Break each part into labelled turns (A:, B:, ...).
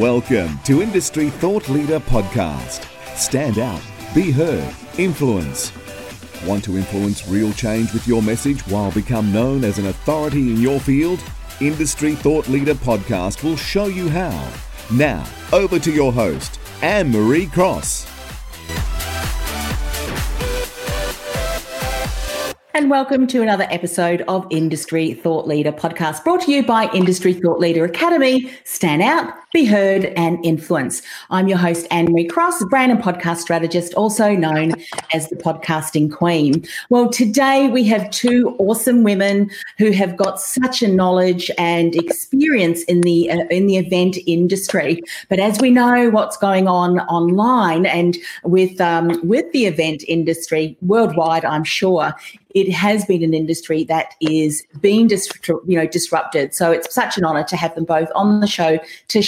A: Welcome to Industry Thought Leader Podcast. Stand out, be heard, influence. Want to influence real change with your message while become known as an authority in your field? Industry Thought Leader Podcast will show you how. Now, over to your host, Anne Marie Cross.
B: And welcome to another episode of Industry Thought Leader podcast brought to you by Industry Thought Leader Academy. Stand out, be heard, and influence. I'm your host, Anne Marie Cross, brand and podcast strategist, also known as the podcasting queen. Well, today we have two awesome women who have got such a knowledge and experience in the uh, in the event industry. But as we know, what's going on online and with um, with the event industry worldwide, I'm sure it has been an industry that is being dis- you know disrupted. So it's such an honour to have them both on the show to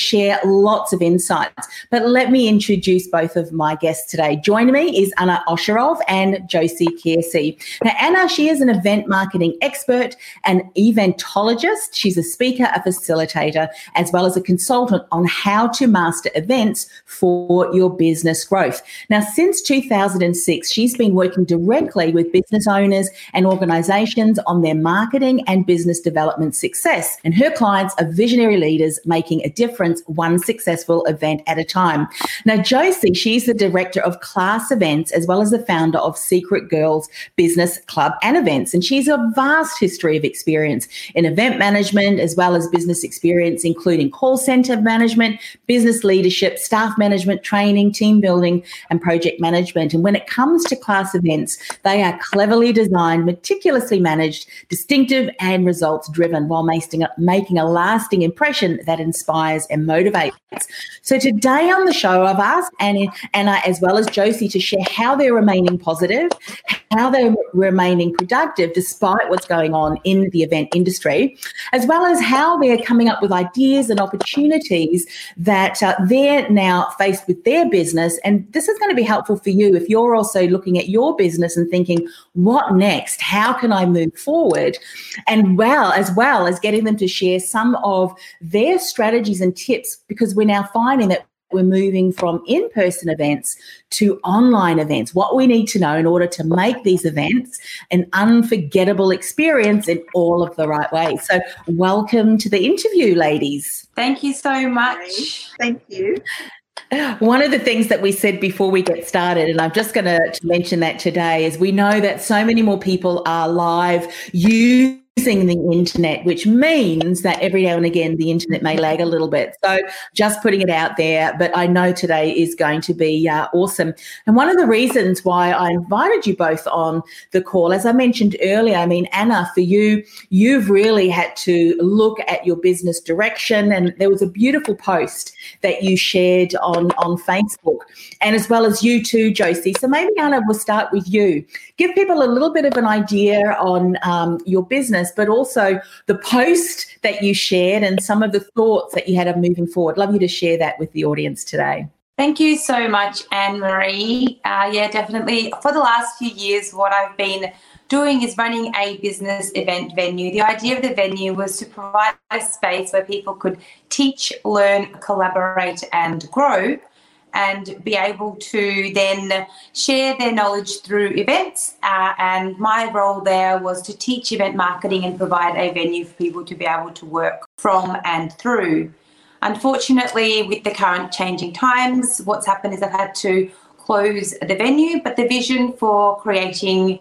B: lots of insights. But let me introduce both of my guests today. Joining me is Anna Osherov and Josie Kearsey. Now, Anna, she is an event marketing expert and eventologist. She's a speaker, a facilitator, as well as a consultant on how to master events for your business growth. Now, since 2006, she's been working directly with business owners and organizations on their marketing and business development success. And her clients are visionary leaders making a difference one successful event at a time. Now, Josie, she's the director of class events as well as the founder of Secret Girls Business Club and Events. And she's a vast history of experience in event management as well as business experience, including call center management, business leadership, staff management, training, team building, and project management. And when it comes to class events, they are cleverly designed meticulously managed, distinctive, and results driven while making a lasting impression that inspires and motivates. So today on the show, I've asked Anna, Anna as well as Josie to share how they're remaining positive, how they're remaining productive despite what's going on in the event industry, as well as how they're coming up with ideas and opportunities that uh, they're now faced with their business. And this is going to be helpful for you if you're also looking at your business and thinking, what next? How can I move forward? And well, as well as getting them to share some of their strategies and tips, because we're now finding that we're moving from in person events to online events. What we need to know in order to make these events an unforgettable experience in all of the right ways. So, welcome to the interview, ladies.
C: Thank you so much.
D: Thank you.
B: One of the things that we said before we get started, and I'm just going to mention that today, is we know that so many more people are live. You using the internet, which means that every now and again the internet may lag a little bit. So just putting it out there, but I know today is going to be uh, awesome. And one of the reasons why I invited you both on the call, as I mentioned earlier, I mean, Anna, for you, you've really had to look at your business direction. And there was a beautiful post that you shared on, on Facebook, and as well as you too, Josie. So maybe, Anna, we'll start with you. Give people a little bit of an idea on um, your business business, but also the post that you shared and some of the thoughts that you had of moving forward. Love you to share that with the audience today.
C: Thank you so much, Anne Marie. Uh, yeah, definitely. For the last few years, what I've been doing is running a business event venue. The idea of the venue was to provide a space where people could teach, learn, collaborate, and grow and be able to then share their knowledge through events. Uh, and my role there was to teach event marketing and provide a venue for people to be able to work from and through. Unfortunately, with the current changing times, what's happened is I've had to close the venue, but the vision for creating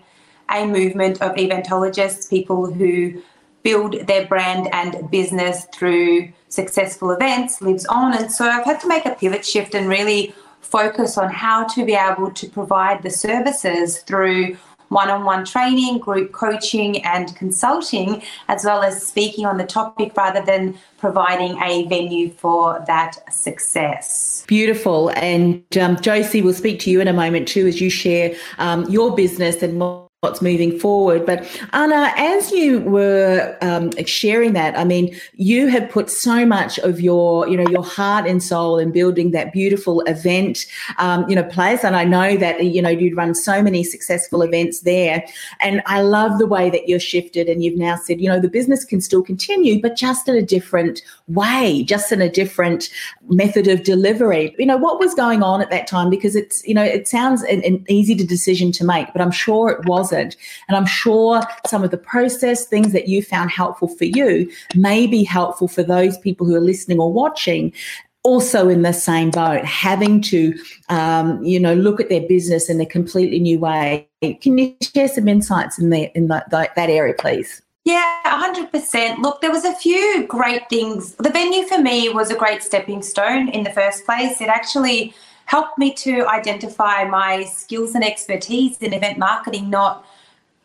C: a movement of eventologists, people who build their brand and business through successful events lives on. And so I've had to make a pivot shift and really focus on how to be able to provide the services through one on one training, group coaching, and consulting, as well as speaking on the topic rather than providing a venue for that success.
B: Beautiful. And um, Josie, will speak to you in a moment too as you share um, your business and what's moving forward. But Anna, as you were um, sharing that, I mean, you have put so much of your, you know, your heart and soul in building that beautiful event, um, you know, place. And I know that you know you'd run so many successful events there, and I love the way that you've shifted and you've now said, you know, the business can still continue, but just in a different way, just in a different method of delivery. You know, what was going on at that time? Because it's, you know, it sounds an, an easy decision to make, but I'm sure it was wasn't. And I'm sure some of the process things that you found helpful for you may be helpful for those people who are listening or watching also in the same boat, having to, um, you know, look at their business in a completely new way. Can you share some insights in, the, in the, the, that area, please?
C: Yeah, 100%. Look, there was a few great things. The venue for me was a great stepping stone in the first place. It actually helped me to identify my skills and expertise in event marketing, not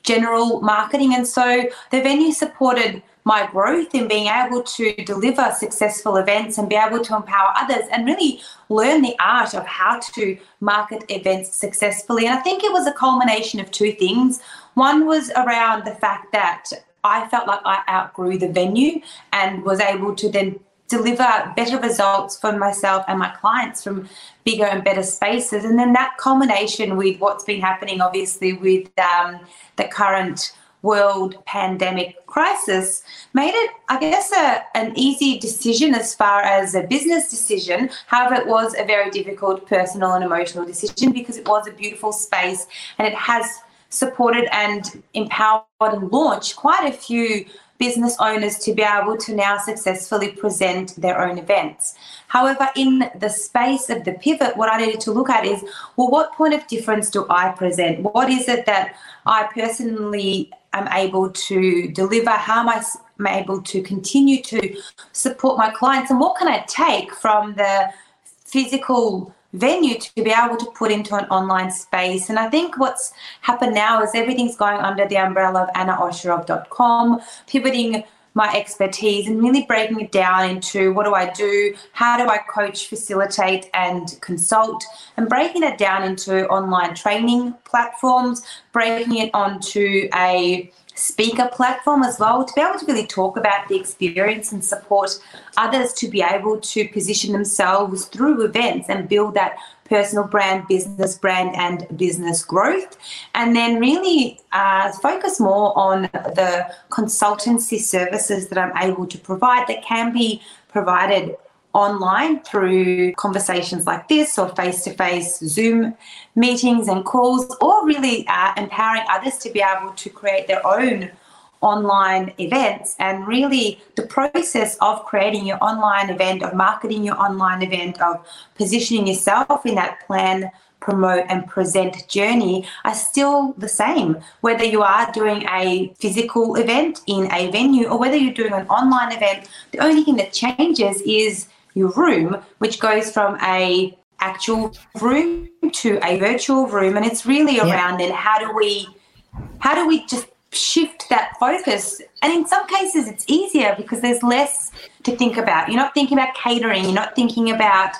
C: general marketing. And so the venue supported my growth in being able to deliver successful events and be able to empower others and really learn the art of how to market events successfully. And I think it was a culmination of two things. One was around the fact that I felt like I outgrew the venue and was able to then deliver better results for myself and my clients from bigger and better spaces. And then that combination with what's been happening, obviously, with um, the current world pandemic crisis made it, I guess, a, an easy decision as far as a business decision. However, it was a very difficult personal and emotional decision because it was a beautiful space and it has supported and empowered and launched quite a few business owners to be able to now successfully present their own events. However, in the space of the pivot, what I needed to look at is well, what point of difference do I present? What is it that I personally am able to deliver? How am I able to continue to support my clients? And what can I take from the physical venue to be able to put into an online space. And I think what's happened now is everything's going under the umbrella of annaosherov.com, pivoting my expertise and really breaking it down into what do I do, how do I coach, facilitate, and consult, and breaking it down into online training platforms, breaking it onto a speaker platform as well to be able to really talk about the experience and support others to be able to position themselves through events and build that personal brand, business brand, and business growth. And then really uh, focus more on the consultancy services that I'm able to provide that can be provided online through conversations like this or face to face Zoom meetings and calls, or really uh, empowering others to be able to create their own online events. And really, the process of creating your online event, of marketing your online event, of positioning yourself in that plan promote and present journey are still the same. Whether you are doing a physical event in a venue or whether you're doing an online event, the only thing that changes is your room, which goes from a actual room to a virtual room, and it's really around yeah. then how do we how do we just shift that focus? And in some cases, it's easier because there's less to think about. You're not thinking about catering. You're not thinking about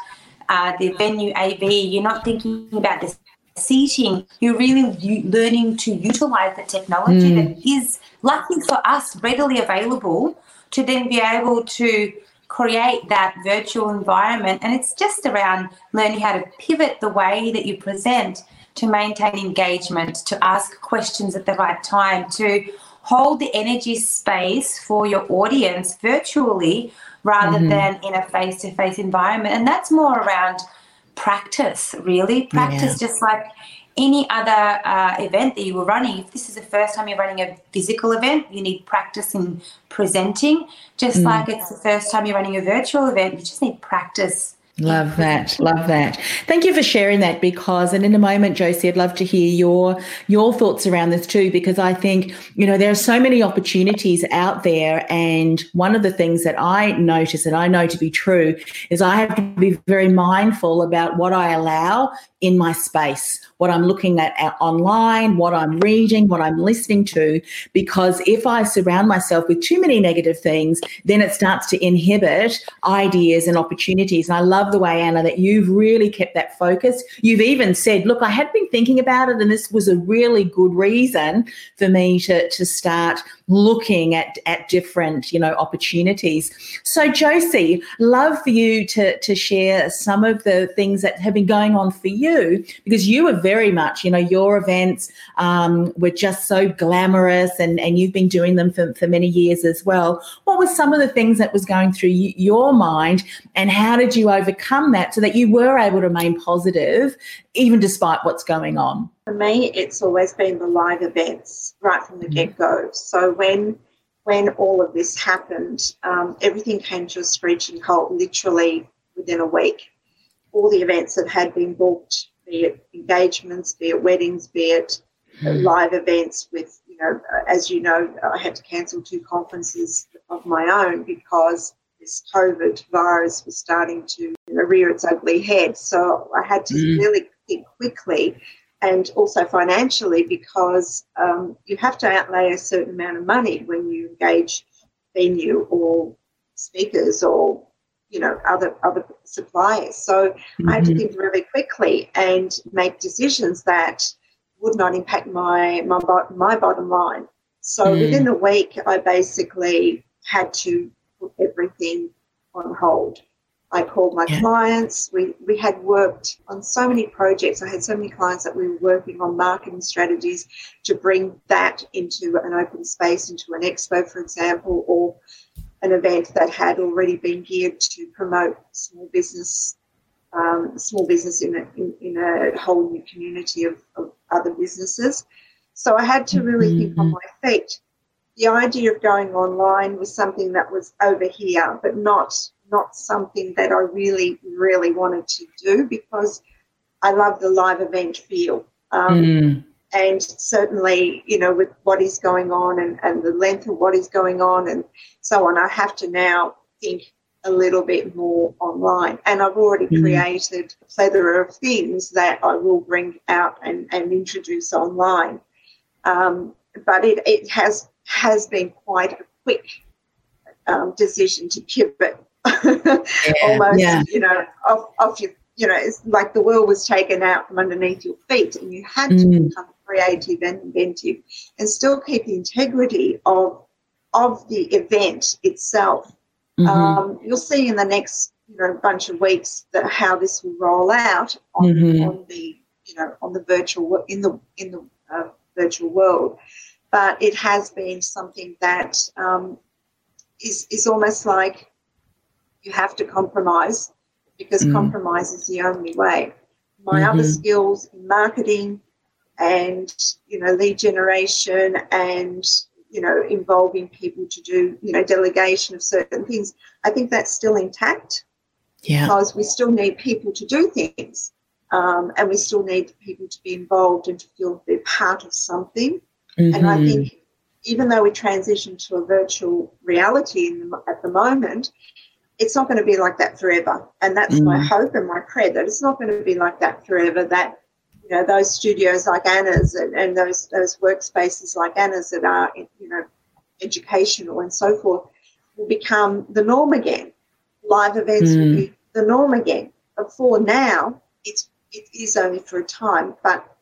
C: uh, the venue AV. You're not thinking about the seating. You're really learning to utilize the technology mm. that is, lucky for us, readily available to then be able to create that virtual environment. And it's just around learning how to pivot the way that you present to maintain engagement, to ask questions at the right time, to hold the energy space for your audience virtually rather mm-hmm. than in a face to face environment. And that's more around practice, really. Practice, yeah. just like any other uh, event that you were running, if this is the first time you're running a physical event, you need practice in presenting. Just mm. like it's the first time you're running a virtual event, you just need practice
B: Love that. Love that. Thank you for sharing that because and in a moment, Josie, I'd love to hear your your thoughts around this too, because I think, you know, there are so many opportunities out there. And one of the things that I notice and I know to be true is I have to be very mindful about what I allow in my space, what I'm looking at online, what I'm reading, what I'm listening to. Because if I surround myself with too many negative things, then it starts to inhibit ideas and opportunities. And I love love the way, Anna, that you've really kept that focus. You've even said, look, I had been thinking about it, and this was a really good reason for me to, to start looking at, at different, you know, opportunities. So, Josie, love for you to, to share some of the things that have been going on for you because you are very much, you know, your events um, were just so glamorous and, and you've been doing them for, for many years as well. What were some of the things that was going through your mind and how did you overcome that so that you were able to remain positive even despite what's going on?
D: For me, it's always been the live events right from the mm-hmm. get go. So when when all of this happened, um, everything came to a screeching halt literally within a week. All the events that had been booked, be it engagements, be it weddings, be it mm. live events with, you know, as you know, I had to cancel two conferences of my own because this COVID virus was starting to you know, rear its ugly head. So I had to mm. really think quickly and also financially because um, you have to outlay a certain amount of money when you engage venue or speakers or you know other other suppliers. So mm-hmm. I had to mm-hmm. think really quickly and make decisions that would not impact my my my bottom line. So mm. within a week, I basically had to put everything on hold. I called my yeah. clients. We, we had worked on so many projects. I had so many clients that we were working on marketing strategies to bring that into an open space, into an expo, for example, or an event that had already been geared to promote small business, um, small business in a, in, in, a whole new community of, of other businesses. So I had to really mm-hmm. think on mm-hmm. my feet. The idea of going online was something that was over here, but not not something that I really, really wanted to do because I love the live event feel. Um, mm. And certainly, you know, with what is going on and, and the length of what is going on and so on, I have to now think a little bit more online. And I've already mm. created a plethora of things that I will bring out and, and introduce online. Um, but it, it has has been quite a quick um, decision to pivot yeah, almost, yeah. you know, off, off your, you know, it's like the world was taken out from underneath your feet and you had mm. to become creative and inventive and still keep the integrity of of the event itself. Mm-hmm. Um, you'll see in the next you know bunch of weeks that how this will roll out on, mm-hmm. on the you know on the virtual in the in the uh, virtual world. But it has been something that um, is is almost like you have to compromise because mm. compromise is the only way. My mm-hmm. other skills in marketing and you know lead generation and you know involving people to do you know delegation of certain things i think that's still intact yeah. because we still need people to do things um, and we still need people to be involved and to feel they're part of something mm-hmm. and i mm-hmm. think even though we transition to a virtual reality the, at the moment it's not going to be like that forever. And that's mm. my hope and my prayer that it's not going to be like that forever. That you know those studios like Anna's and, and those those workspaces like Anna's that are you know educational and so forth will become the norm again. Live events mm. will be the norm again. But for now, it's it is only for a time. But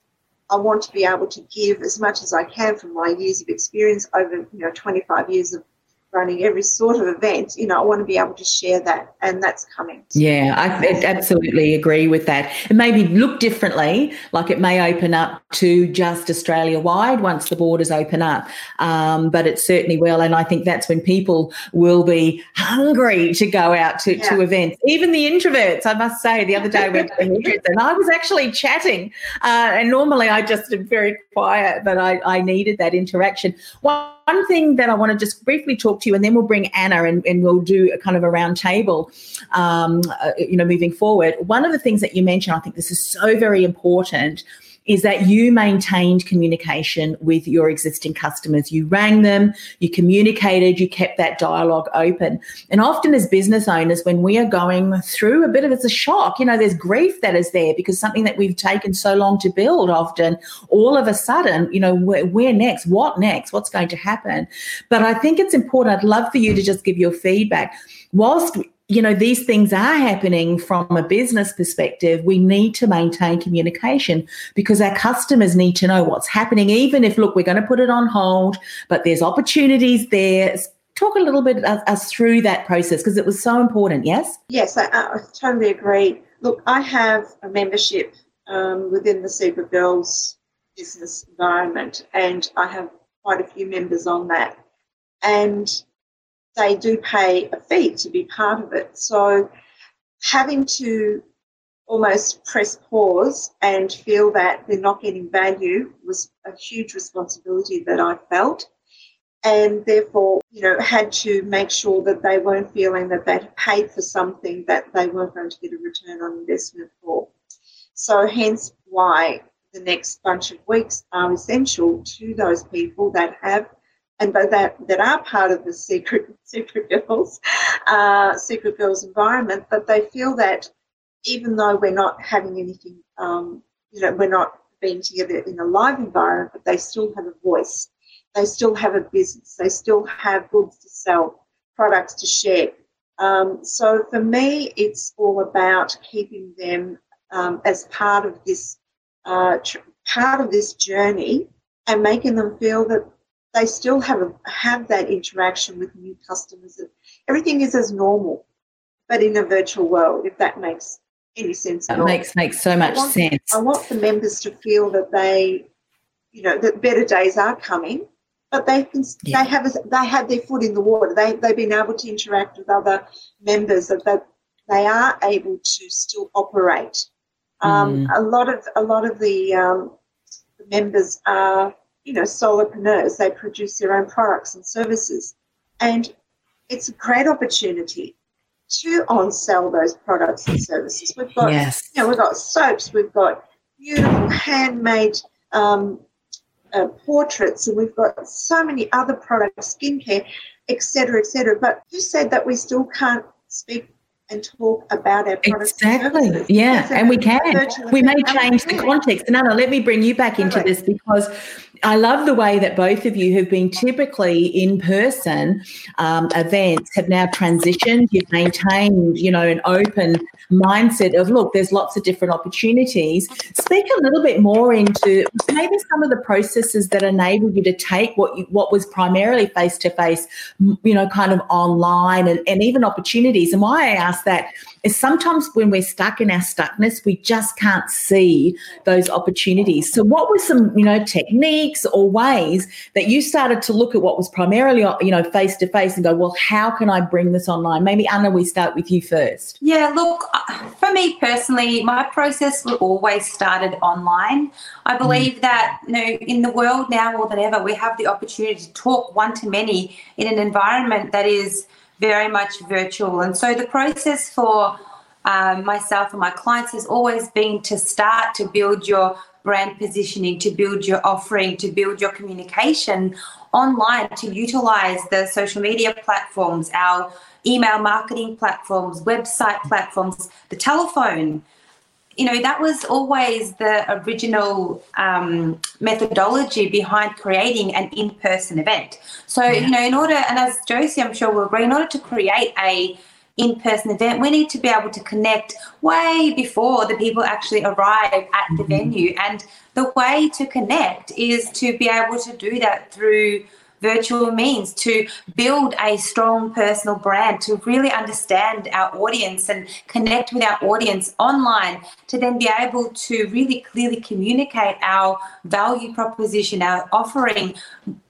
D: I want to be able to give as much as I can from my years of experience over you know 25 years of running every sort of event, you know, I want to be able to share that, and that's coming.
B: Yeah, I absolutely agree with that. It maybe look differently, like it may open up to just Australia wide once the borders open up, um, but it certainly will. And I think that's when people will be hungry to go out to, yeah. to events. Even the introverts, I must say, the other day to and I was actually chatting, uh, and normally I just am very quiet, but I, I needed that interaction. One one thing that I want to just briefly talk to you, and then we'll bring Anna and, and we'll do a kind of a round table, um, uh, you know, moving forward. One of the things that you mentioned, I think this is so very important is that you maintained communication with your existing customers. You rang them, you communicated, you kept that dialogue open. And often, as business owners, when we are going through a bit of it's a shock, you know, there's grief that is there because something that we've taken so long to build, often all of a sudden, you know, where, where next? What next? What's going to happen? But I think it's important. I'd love for you to just give your feedback whilst you know these things are happening from a business perspective we need to maintain communication because our customers need to know what's happening even if look we're going to put it on hold but there's opportunities there. Talk a little bit us through that process because it was so important yes?
D: Yes I, I, totally agree. Look i have a membership um, within the secret girls business environment and i have quite a few members on that. And they do pay a fee to be part of it. So having to almost press pause and feel that they're not getting value was a huge responsibility that I felt. And therefore, you know, had to make sure that they weren't feeling that they'd paid for something that they weren't going to get a return on investment for. So hence why the next bunch of weeks are essential to those people that have and by that that are part of the secret secret girls uh, secret girls environment but they feel that even though we're not having anything um, you know we're not being together in a live environment but they still have a voice. They still have a business. They still have goods to sell products to share. Um, so for me it's all about keeping them um, as part of this uh, tr- part of this journey and making them feel that they still have a, have that interaction with new customers. Everything is as normal, but in a virtual world. If that makes any sense.
B: That makes makes so much
D: I want,
B: sense.
D: I want the members to feel that they, you know, that better days are coming, but they can yeah. they have a, they have their foot in the water. They they've been able to interact with other members that they, they are able to still operate. Um, mm. A lot of a lot of the, um, the members are you know, solopreneurs. They produce their own products and services. And it's a great opportunity to on sell those products and services. We've got, yes. you know, we've got soaps, we've got beautiful handmade um, uh, portraits, and we've got so many other products, skincare, etc., etc. But who said that we still can't speak and talk about our products.
B: Exactly. Yeah, and we can. We may change the context. And Anna, let me bring you back into this because I love the way that both of you have been typically in person um, events have now transitioned. You've maintained, you know, an open mindset of look, there's lots of different opportunities. Speak a little bit more into maybe some of the processes that enabled you to take what you, what was primarily face to face, you know, kind of online and, and even opportunities. And why I ask that is sometimes when we're stuck in our stuckness, we just can't see those opportunities. So, what were some, you know, techniques or ways that you started to look at what was primarily, you know, face to face and go, well, how can I bring this online? Maybe Anna, we start with you first.
C: Yeah, look, for me personally, my process always started online. I mm. believe mm. that, you know, in the world now more than ever, we have the opportunity to talk one to many in an environment that is very much virtual. And so the process for um, myself and my clients has always been to start to build your brand positioning, to build your offering, to build your communication online, to utilize the social media platforms, our email marketing platforms, website platforms, the telephone you know that was always the original um, methodology behind creating an in-person event so yeah. you know in order and as josie i'm sure will agree in order to create a in-person event we need to be able to connect way before the people actually arrive at the mm-hmm. venue and the way to connect is to be able to do that through virtual means to build a strong personal brand, to really understand our audience and connect with our audience online, to then be able to really clearly communicate our value proposition, our offering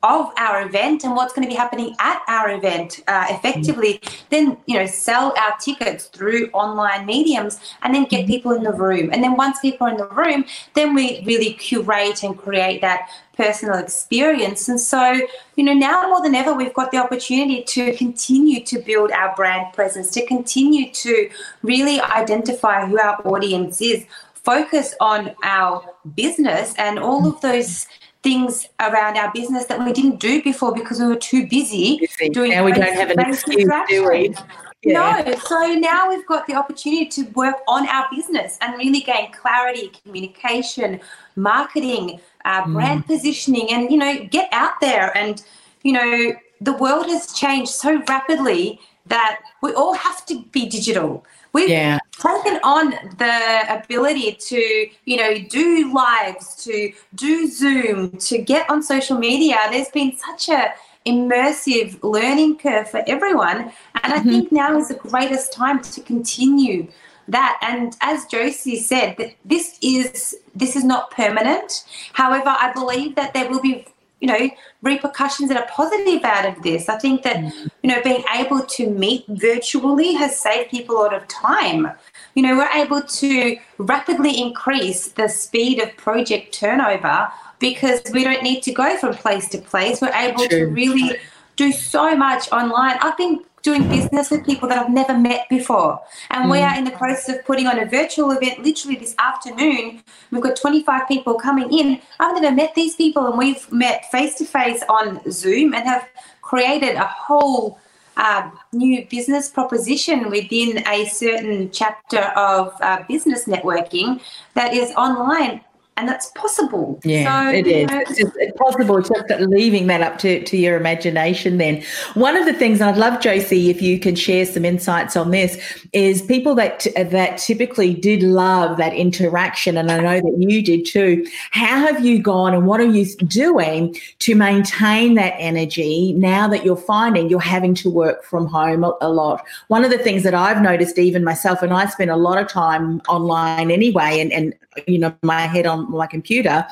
C: of our event and what's going to be happening at our event uh, effectively. Then, you know, sell our tickets through online mediums and then get people in the room. And then once people are in the room, then we really curate and create that personal experience. And so, you know, now more than ever, we've got the opportunity to continue to build our brand presence, to continue to really identify who our audience is, focus on our business and all of those things around our business that we didn't do before because we were too busy
B: doing. Now we don't have an excuse, do we?
C: Yeah. No, so now we've got the opportunity to work on our business and really gain clarity, communication, marketing, uh, brand mm. positioning, and you know, get out there. And you know, the world has changed so rapidly that we all have to be digital. We've yeah. taken on the ability to, you know, do lives, to do Zoom, to get on social media. There's been such a immersive learning curve for everyone. And I mm-hmm. think now is the greatest time to continue that and as josie said this is this is not permanent however i believe that there will be you know repercussions that are positive out of this. I think that mm. you know being able to meet virtually has saved people a lot of time. You know we're able to rapidly increase the speed of project turnover because we don't need to go from place to place. We're able True. to really do so much online. I've been doing business with people that I've never met before. And mm. we are in the process of putting on a virtual event literally this afternoon. We've got 25 people coming in. I've never met these people, and we've met face to face on Zoom and have created a whole uh, new business proposition within a certain chapter of uh, business networking that is online and that's possible.
B: Yeah, so, it is. Know, it's, just, it's possible. It's just leaving that up to, to your imagination. Then, one of the things I'd love, Josie, if you can share some insights on this, is people that that typically did love that interaction, and I know that you did too. How have you gone, and what are you doing to maintain that energy now that you're finding you're having to work from home a, a lot? One of the things that I've noticed, even myself, and I spend a lot of time online anyway, and and you know my head on my computer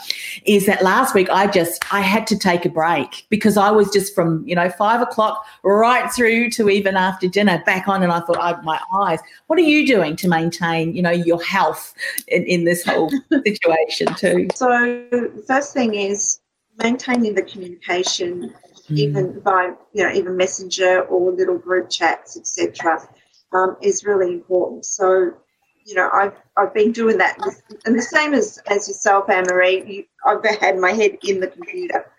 B: is that last week I just I had to take a break because I was just from you know five o'clock right through to even after dinner back on and I thought oh, my eyes. What are you doing to maintain you know your health in, in this whole situation too?
D: So the first thing is maintaining the communication mm. even by you know even messenger or little group chats etc um, is really important. So you know, I've I've been doing that, and the same as as yourself, Anne Marie. I've had my head in the computer,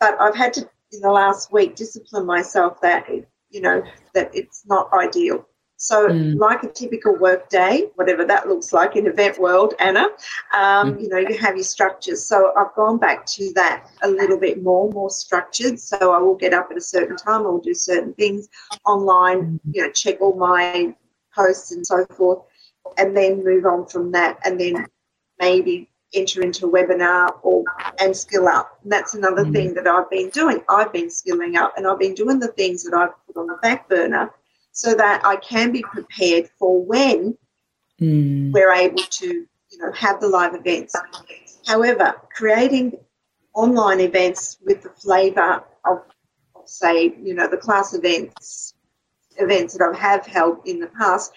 D: but I've had to in the last week discipline myself that you know that it's not ideal. So, mm. like a typical work day, whatever that looks like in event world, Anna, um, mm. you know, you have your structures. So, I've gone back to that a little bit more, more structured. So, I will get up at a certain time, I will do certain things online, mm. you know, check all my posts and so forth and then move on from that and then maybe enter into a webinar or and skill up. And that's another mm. thing that I've been doing. I've been skilling up and I've been doing the things that I've put on the back burner so that I can be prepared for when mm. we're able to, you know, have the live events. However, creating online events with the flavour of, of say, you know, the class events events that I have held in the past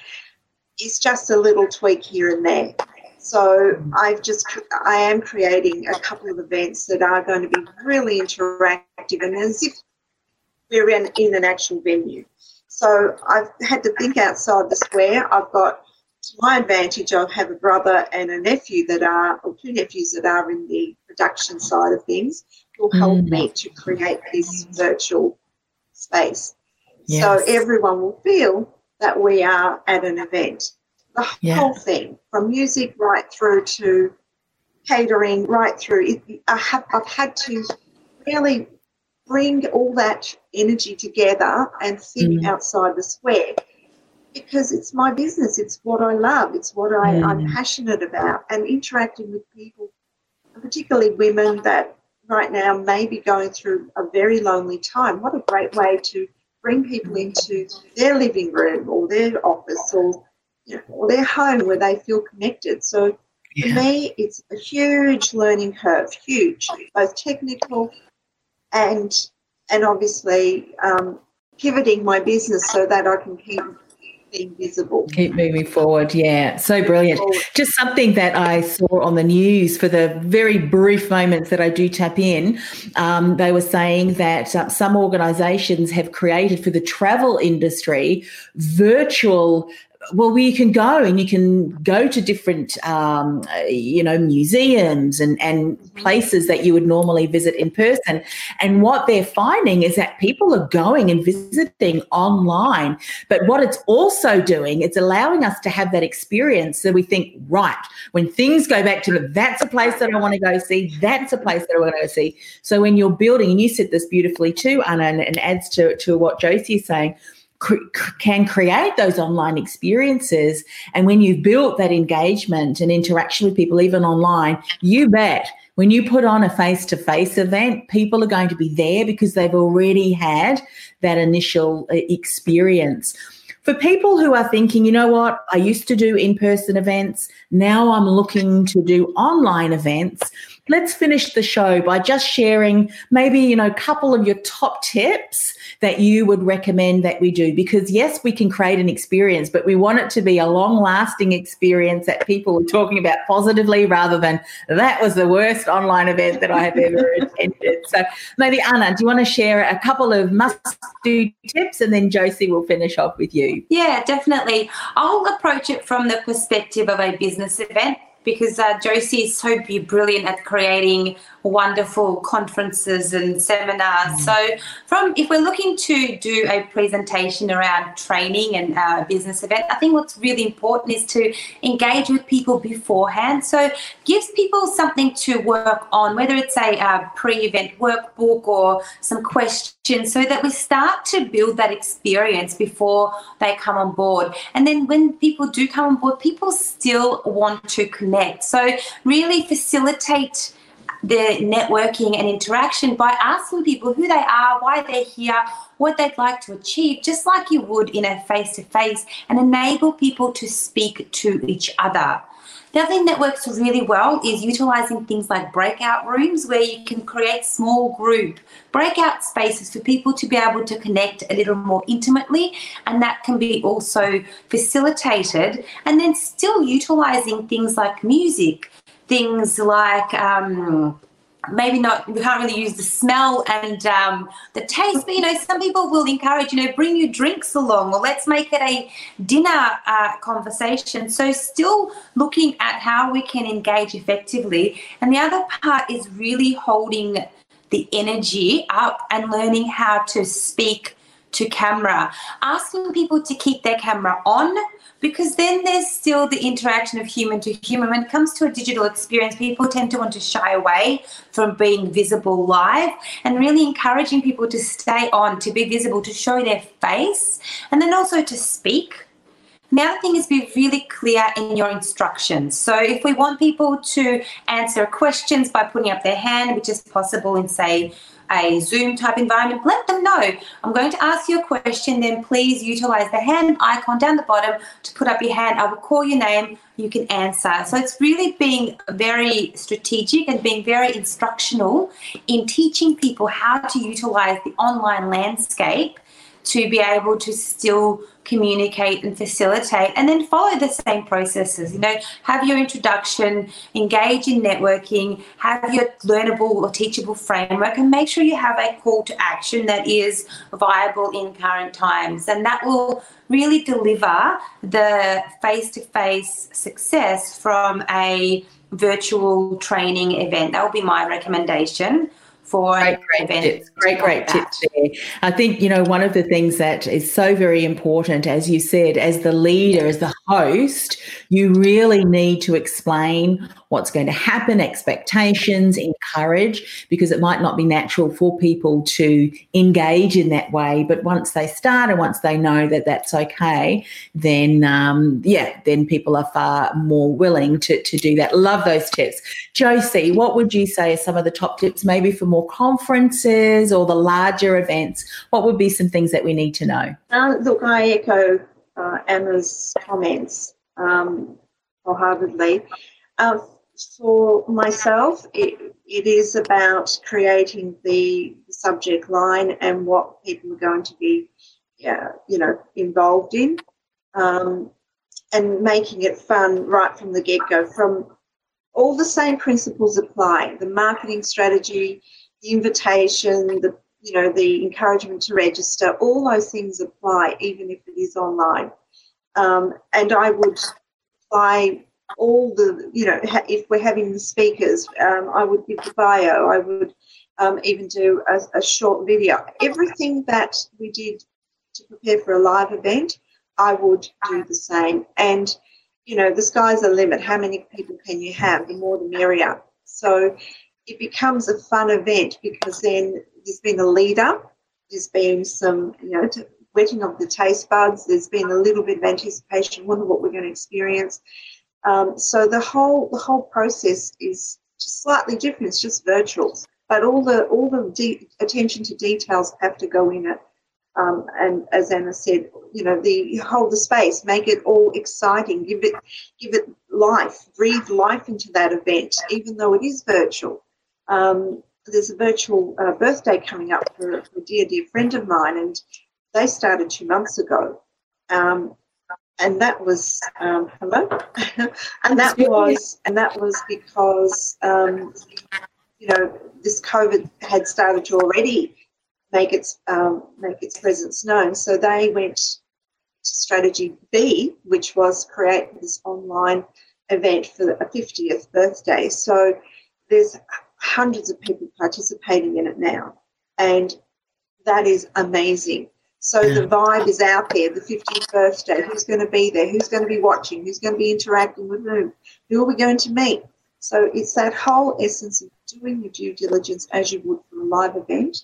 D: is just a little tweak here and there. So I've just I am creating a couple of events that are going to be really interactive and as if we're in, in an actual venue. So I've had to think outside the square. I've got to my advantage, I have a brother and a nephew that are, or two nephews that are in the production side of things, will help mm. me to create this virtual space. Yes. So everyone will feel that we are at an event. The yeah. whole thing, from music right through to catering, right through. I have, I've had to really bring all that energy together and think mm. outside the square because it's my business. It's what I love. It's what I, mm. I'm passionate about. And interacting with people, particularly women that right now may be going through a very lonely time. What a great way to bring people into their living room or their office or you know, or their home where they feel connected. So yeah. for me, it's a huge learning curve, huge, both technical and and obviously um, pivoting my business so that I can keep being visible.
B: Keep moving forward. Yeah, so brilliant. Just something that I saw on the news for the very brief moments that I do tap in. Um, they were saying that uh, some organizations have created for the travel industry virtual well, you can go and you can go to different, um, you know, museums and, and places that you would normally visit in person. And what they're finding is that people are going and visiting online. But what it's also doing, it's allowing us to have that experience so we think, right, when things go back to that's a place that I want to go see, that's a place that I want to go see. So when you're building, and you said this beautifully too, Anna, and, and adds to, to what Josie is saying can create those online experiences. And when you've built that engagement and interaction with people, even online, you bet when you put on a face to face event, people are going to be there because they've already had that initial uh, experience. For people who are thinking, you know what, I used to do in person events, now I'm looking to do online events, let's finish the show by just sharing maybe, you know, a couple of your top tips that you would recommend that we do. Because yes, we can create an experience, but we want it to be a long lasting experience that people are talking about positively rather than that was the worst online event that I have ever attended. So maybe Anna, do you want to share a couple of must do tips and then Josie will finish off with you?
C: Yeah, definitely. I'll approach it from the perspective of a business event because uh, Josie is so brilliant at creating wonderful conferences and seminars. Mm. So, from if we're looking to do a presentation around training and uh, a business event, I think what's really important is to engage with people beforehand. So, gives people something to work on, whether it's a uh, pre-event workbook or some questions, so that we start to build that experience before they come on board. And then when people do come on board, people still want to connect. So, really facilitate the networking and interaction by asking people who they are, why they're here, what they'd like to achieve, just like you would in a face to face, and enable people to speak to each other. The other thing that works really well is utilizing things like breakout rooms where you can create small group breakout spaces for people to be able to connect a little more intimately. And that can be also facilitated. And then still utilizing things like music, things like um, maybe not we can't really use the smell and um, the taste but you know some people will encourage you know bring you drinks along or let's make it a dinner uh, conversation. So still looking at how we can engage effectively. And the other part is really holding the energy up and learning how to speak to camera. Asking people to keep their camera on because then there's still the interaction of human to human. When it comes to a digital experience, people tend to want to shy away from being visible live and really encouraging people to stay on, to be visible, to show their face, and then also to speak. Now, the other thing is be really clear in your instructions. So if we want people to answer questions by putting up their hand, which is possible in say a Zoom type environment, let them know. I'm going to ask you a question, then please utilize the hand icon down the bottom to put up your hand. I will call your name, you can answer. So it's really being very strategic and being very instructional in teaching people how to utilize the online landscape to be able to still communicate and facilitate and then follow the same processes you know have your introduction engage in networking have your learnable or teachable framework and make sure you have a call to action that is viable in current times. And that will really deliver the face-to-face success from a virtual training event. That will be my recommendation for
B: great, great tips. Great, great tips there. I think, you know, one of the things that is so very important, as you said, as the leader, as the host, you really need to explain what's going to happen, expectations, encourage, because it might not be natural for people to engage in that way. But once they start and once they know that that's okay, then um, yeah, then people are far more willing to, to do that. Love those tips. Josie, what would you say are some of the top tips, maybe for more conferences or the larger events? What would be some things that we need to know?
D: Uh, look, I echo uh, Anna's comments um, wholeheartedly. Uh, for myself, it, it is about creating the subject line and what people are going to be, uh, you know, involved in, um, and making it fun right from the get go. From all the same principles apply: the marketing strategy, the invitation, the you know, the encouragement to register. All those things apply, even if it is online. Um, and I would apply all the, you know, if we're having the speakers, um, I would give the bio, I would um, even do a, a, short video. Everything that we did to prepare for a live event, I would do the same. And, you know, the sky's the limit. How many people can you have? The more the merrier. So it becomes a fun event because then there's been a leader, there's been some, you know, whetting of the taste buds. There's been a little bit of anticipation, wonder what we're going to experience. Um, so the whole the whole process is just slightly different. It's just virtual, but all the all the de- attention to details have to go in it. Um, and as Anna said, you know, the hold the space, make it all exciting, give it give it life, breathe life into that event, even though it is virtual. Um, there's a virtual uh, birthday coming up for, for, a dear dear friend of mine, and they started two months ago. Um, and that was um, hello, and that was and that was because um, you know this COVID had started to already make its um, make its presence known. So they went to strategy B, which was create this online event for a 50th birthday. So there's hundreds of people participating in it now, and that is amazing. So the vibe is out there. The 50th birthday. Who's going to be there? Who's going to be watching? Who's going to be interacting with whom? Who are we going to meet? So it's that whole essence of doing your due diligence as you would for a live event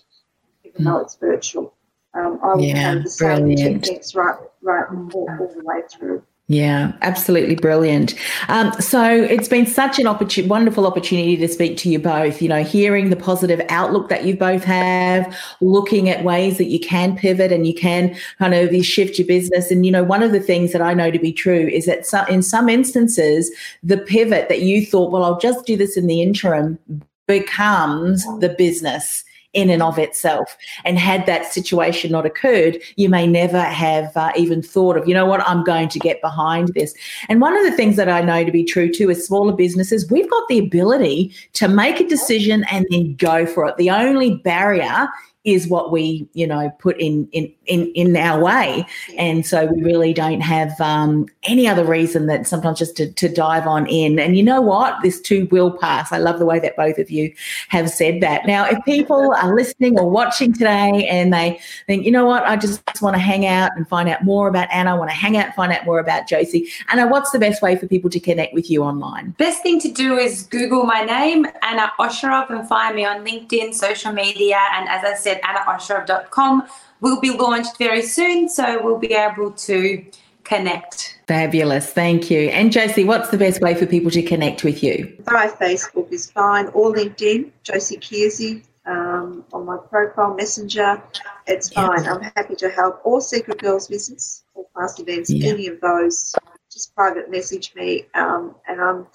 D: even though it's virtual. Um, I will yeah, have the same brilliant. techniques right, right all, all the way through.
B: Yeah, absolutely brilliant. Um, so it's been such an opportunity, wonderful opportunity to speak to you both. You know, hearing the positive outlook that you both have, looking at ways that you can pivot and you can kind of shift your business. And you know, one of the things that I know to be true is that in some instances, the pivot that you thought, well, I'll just do this in the interim, becomes the business in and of itself. And had that situation not occurred, you may never have uh, even thought of, you know what, I'm going to get behind this. And one of the things that I know to be true too is smaller businesses, we've got the ability to make a decision and then go for it. The only barrier is what we you know put in in in, in our way. And so we really don't have um, any other reason that sometimes just to, to dive on in. And you know what? This too will pass. I love the way that both of you have said that. Now if people are listening or watching today and they think you know what? I just want to hang out and find out more about anna. I want to hang out and find out more about josie. Anna what's the best way for people to connect with you online?
C: Best thing to do is google my name anna osherov and find me on linkedin social media and as i said at annaosherov.com will be launched very soon, so we'll be able to connect.
B: Fabulous, thank you. And Josie, what's the best way for people to connect with you?
D: My Facebook is fine, or LinkedIn, Josie Kearsey, um, on my profile messenger. It's fine. I'm happy to help. all Secret Girls Business or past events, any of those. Just private message me, um, and I'm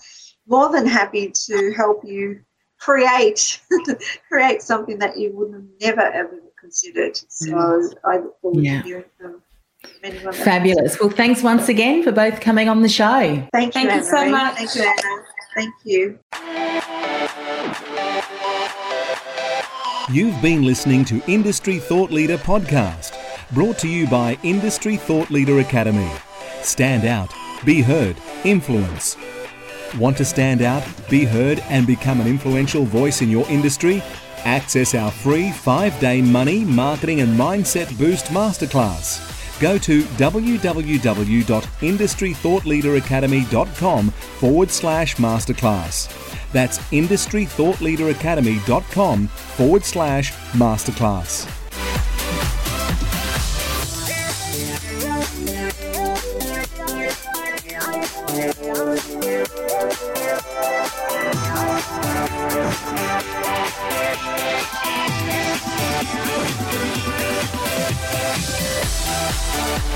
D: more than happy to help you create create something that you would have never ever considered. So mm. I look forward yeah. to hearing from anyone.
B: Fabulous. Well, thanks once again for both coming on the show.
D: Thank
C: you,
D: Thank
C: you so much.
D: Thank you, Anna. Thank you.
A: You've been listening to Industry Thought Leader podcast, brought to you by Industry Thought Leader Academy. Stand out, be heard, influence. Want to stand out, be heard, and become an influential voice in your industry? Access our free five day money, marketing, and mindset boost masterclass. Go to www.industrythoughtleaderacademy.com forward slash masterclass. That's industrythoughtleaderacademy.com forward slash masterclass. We'll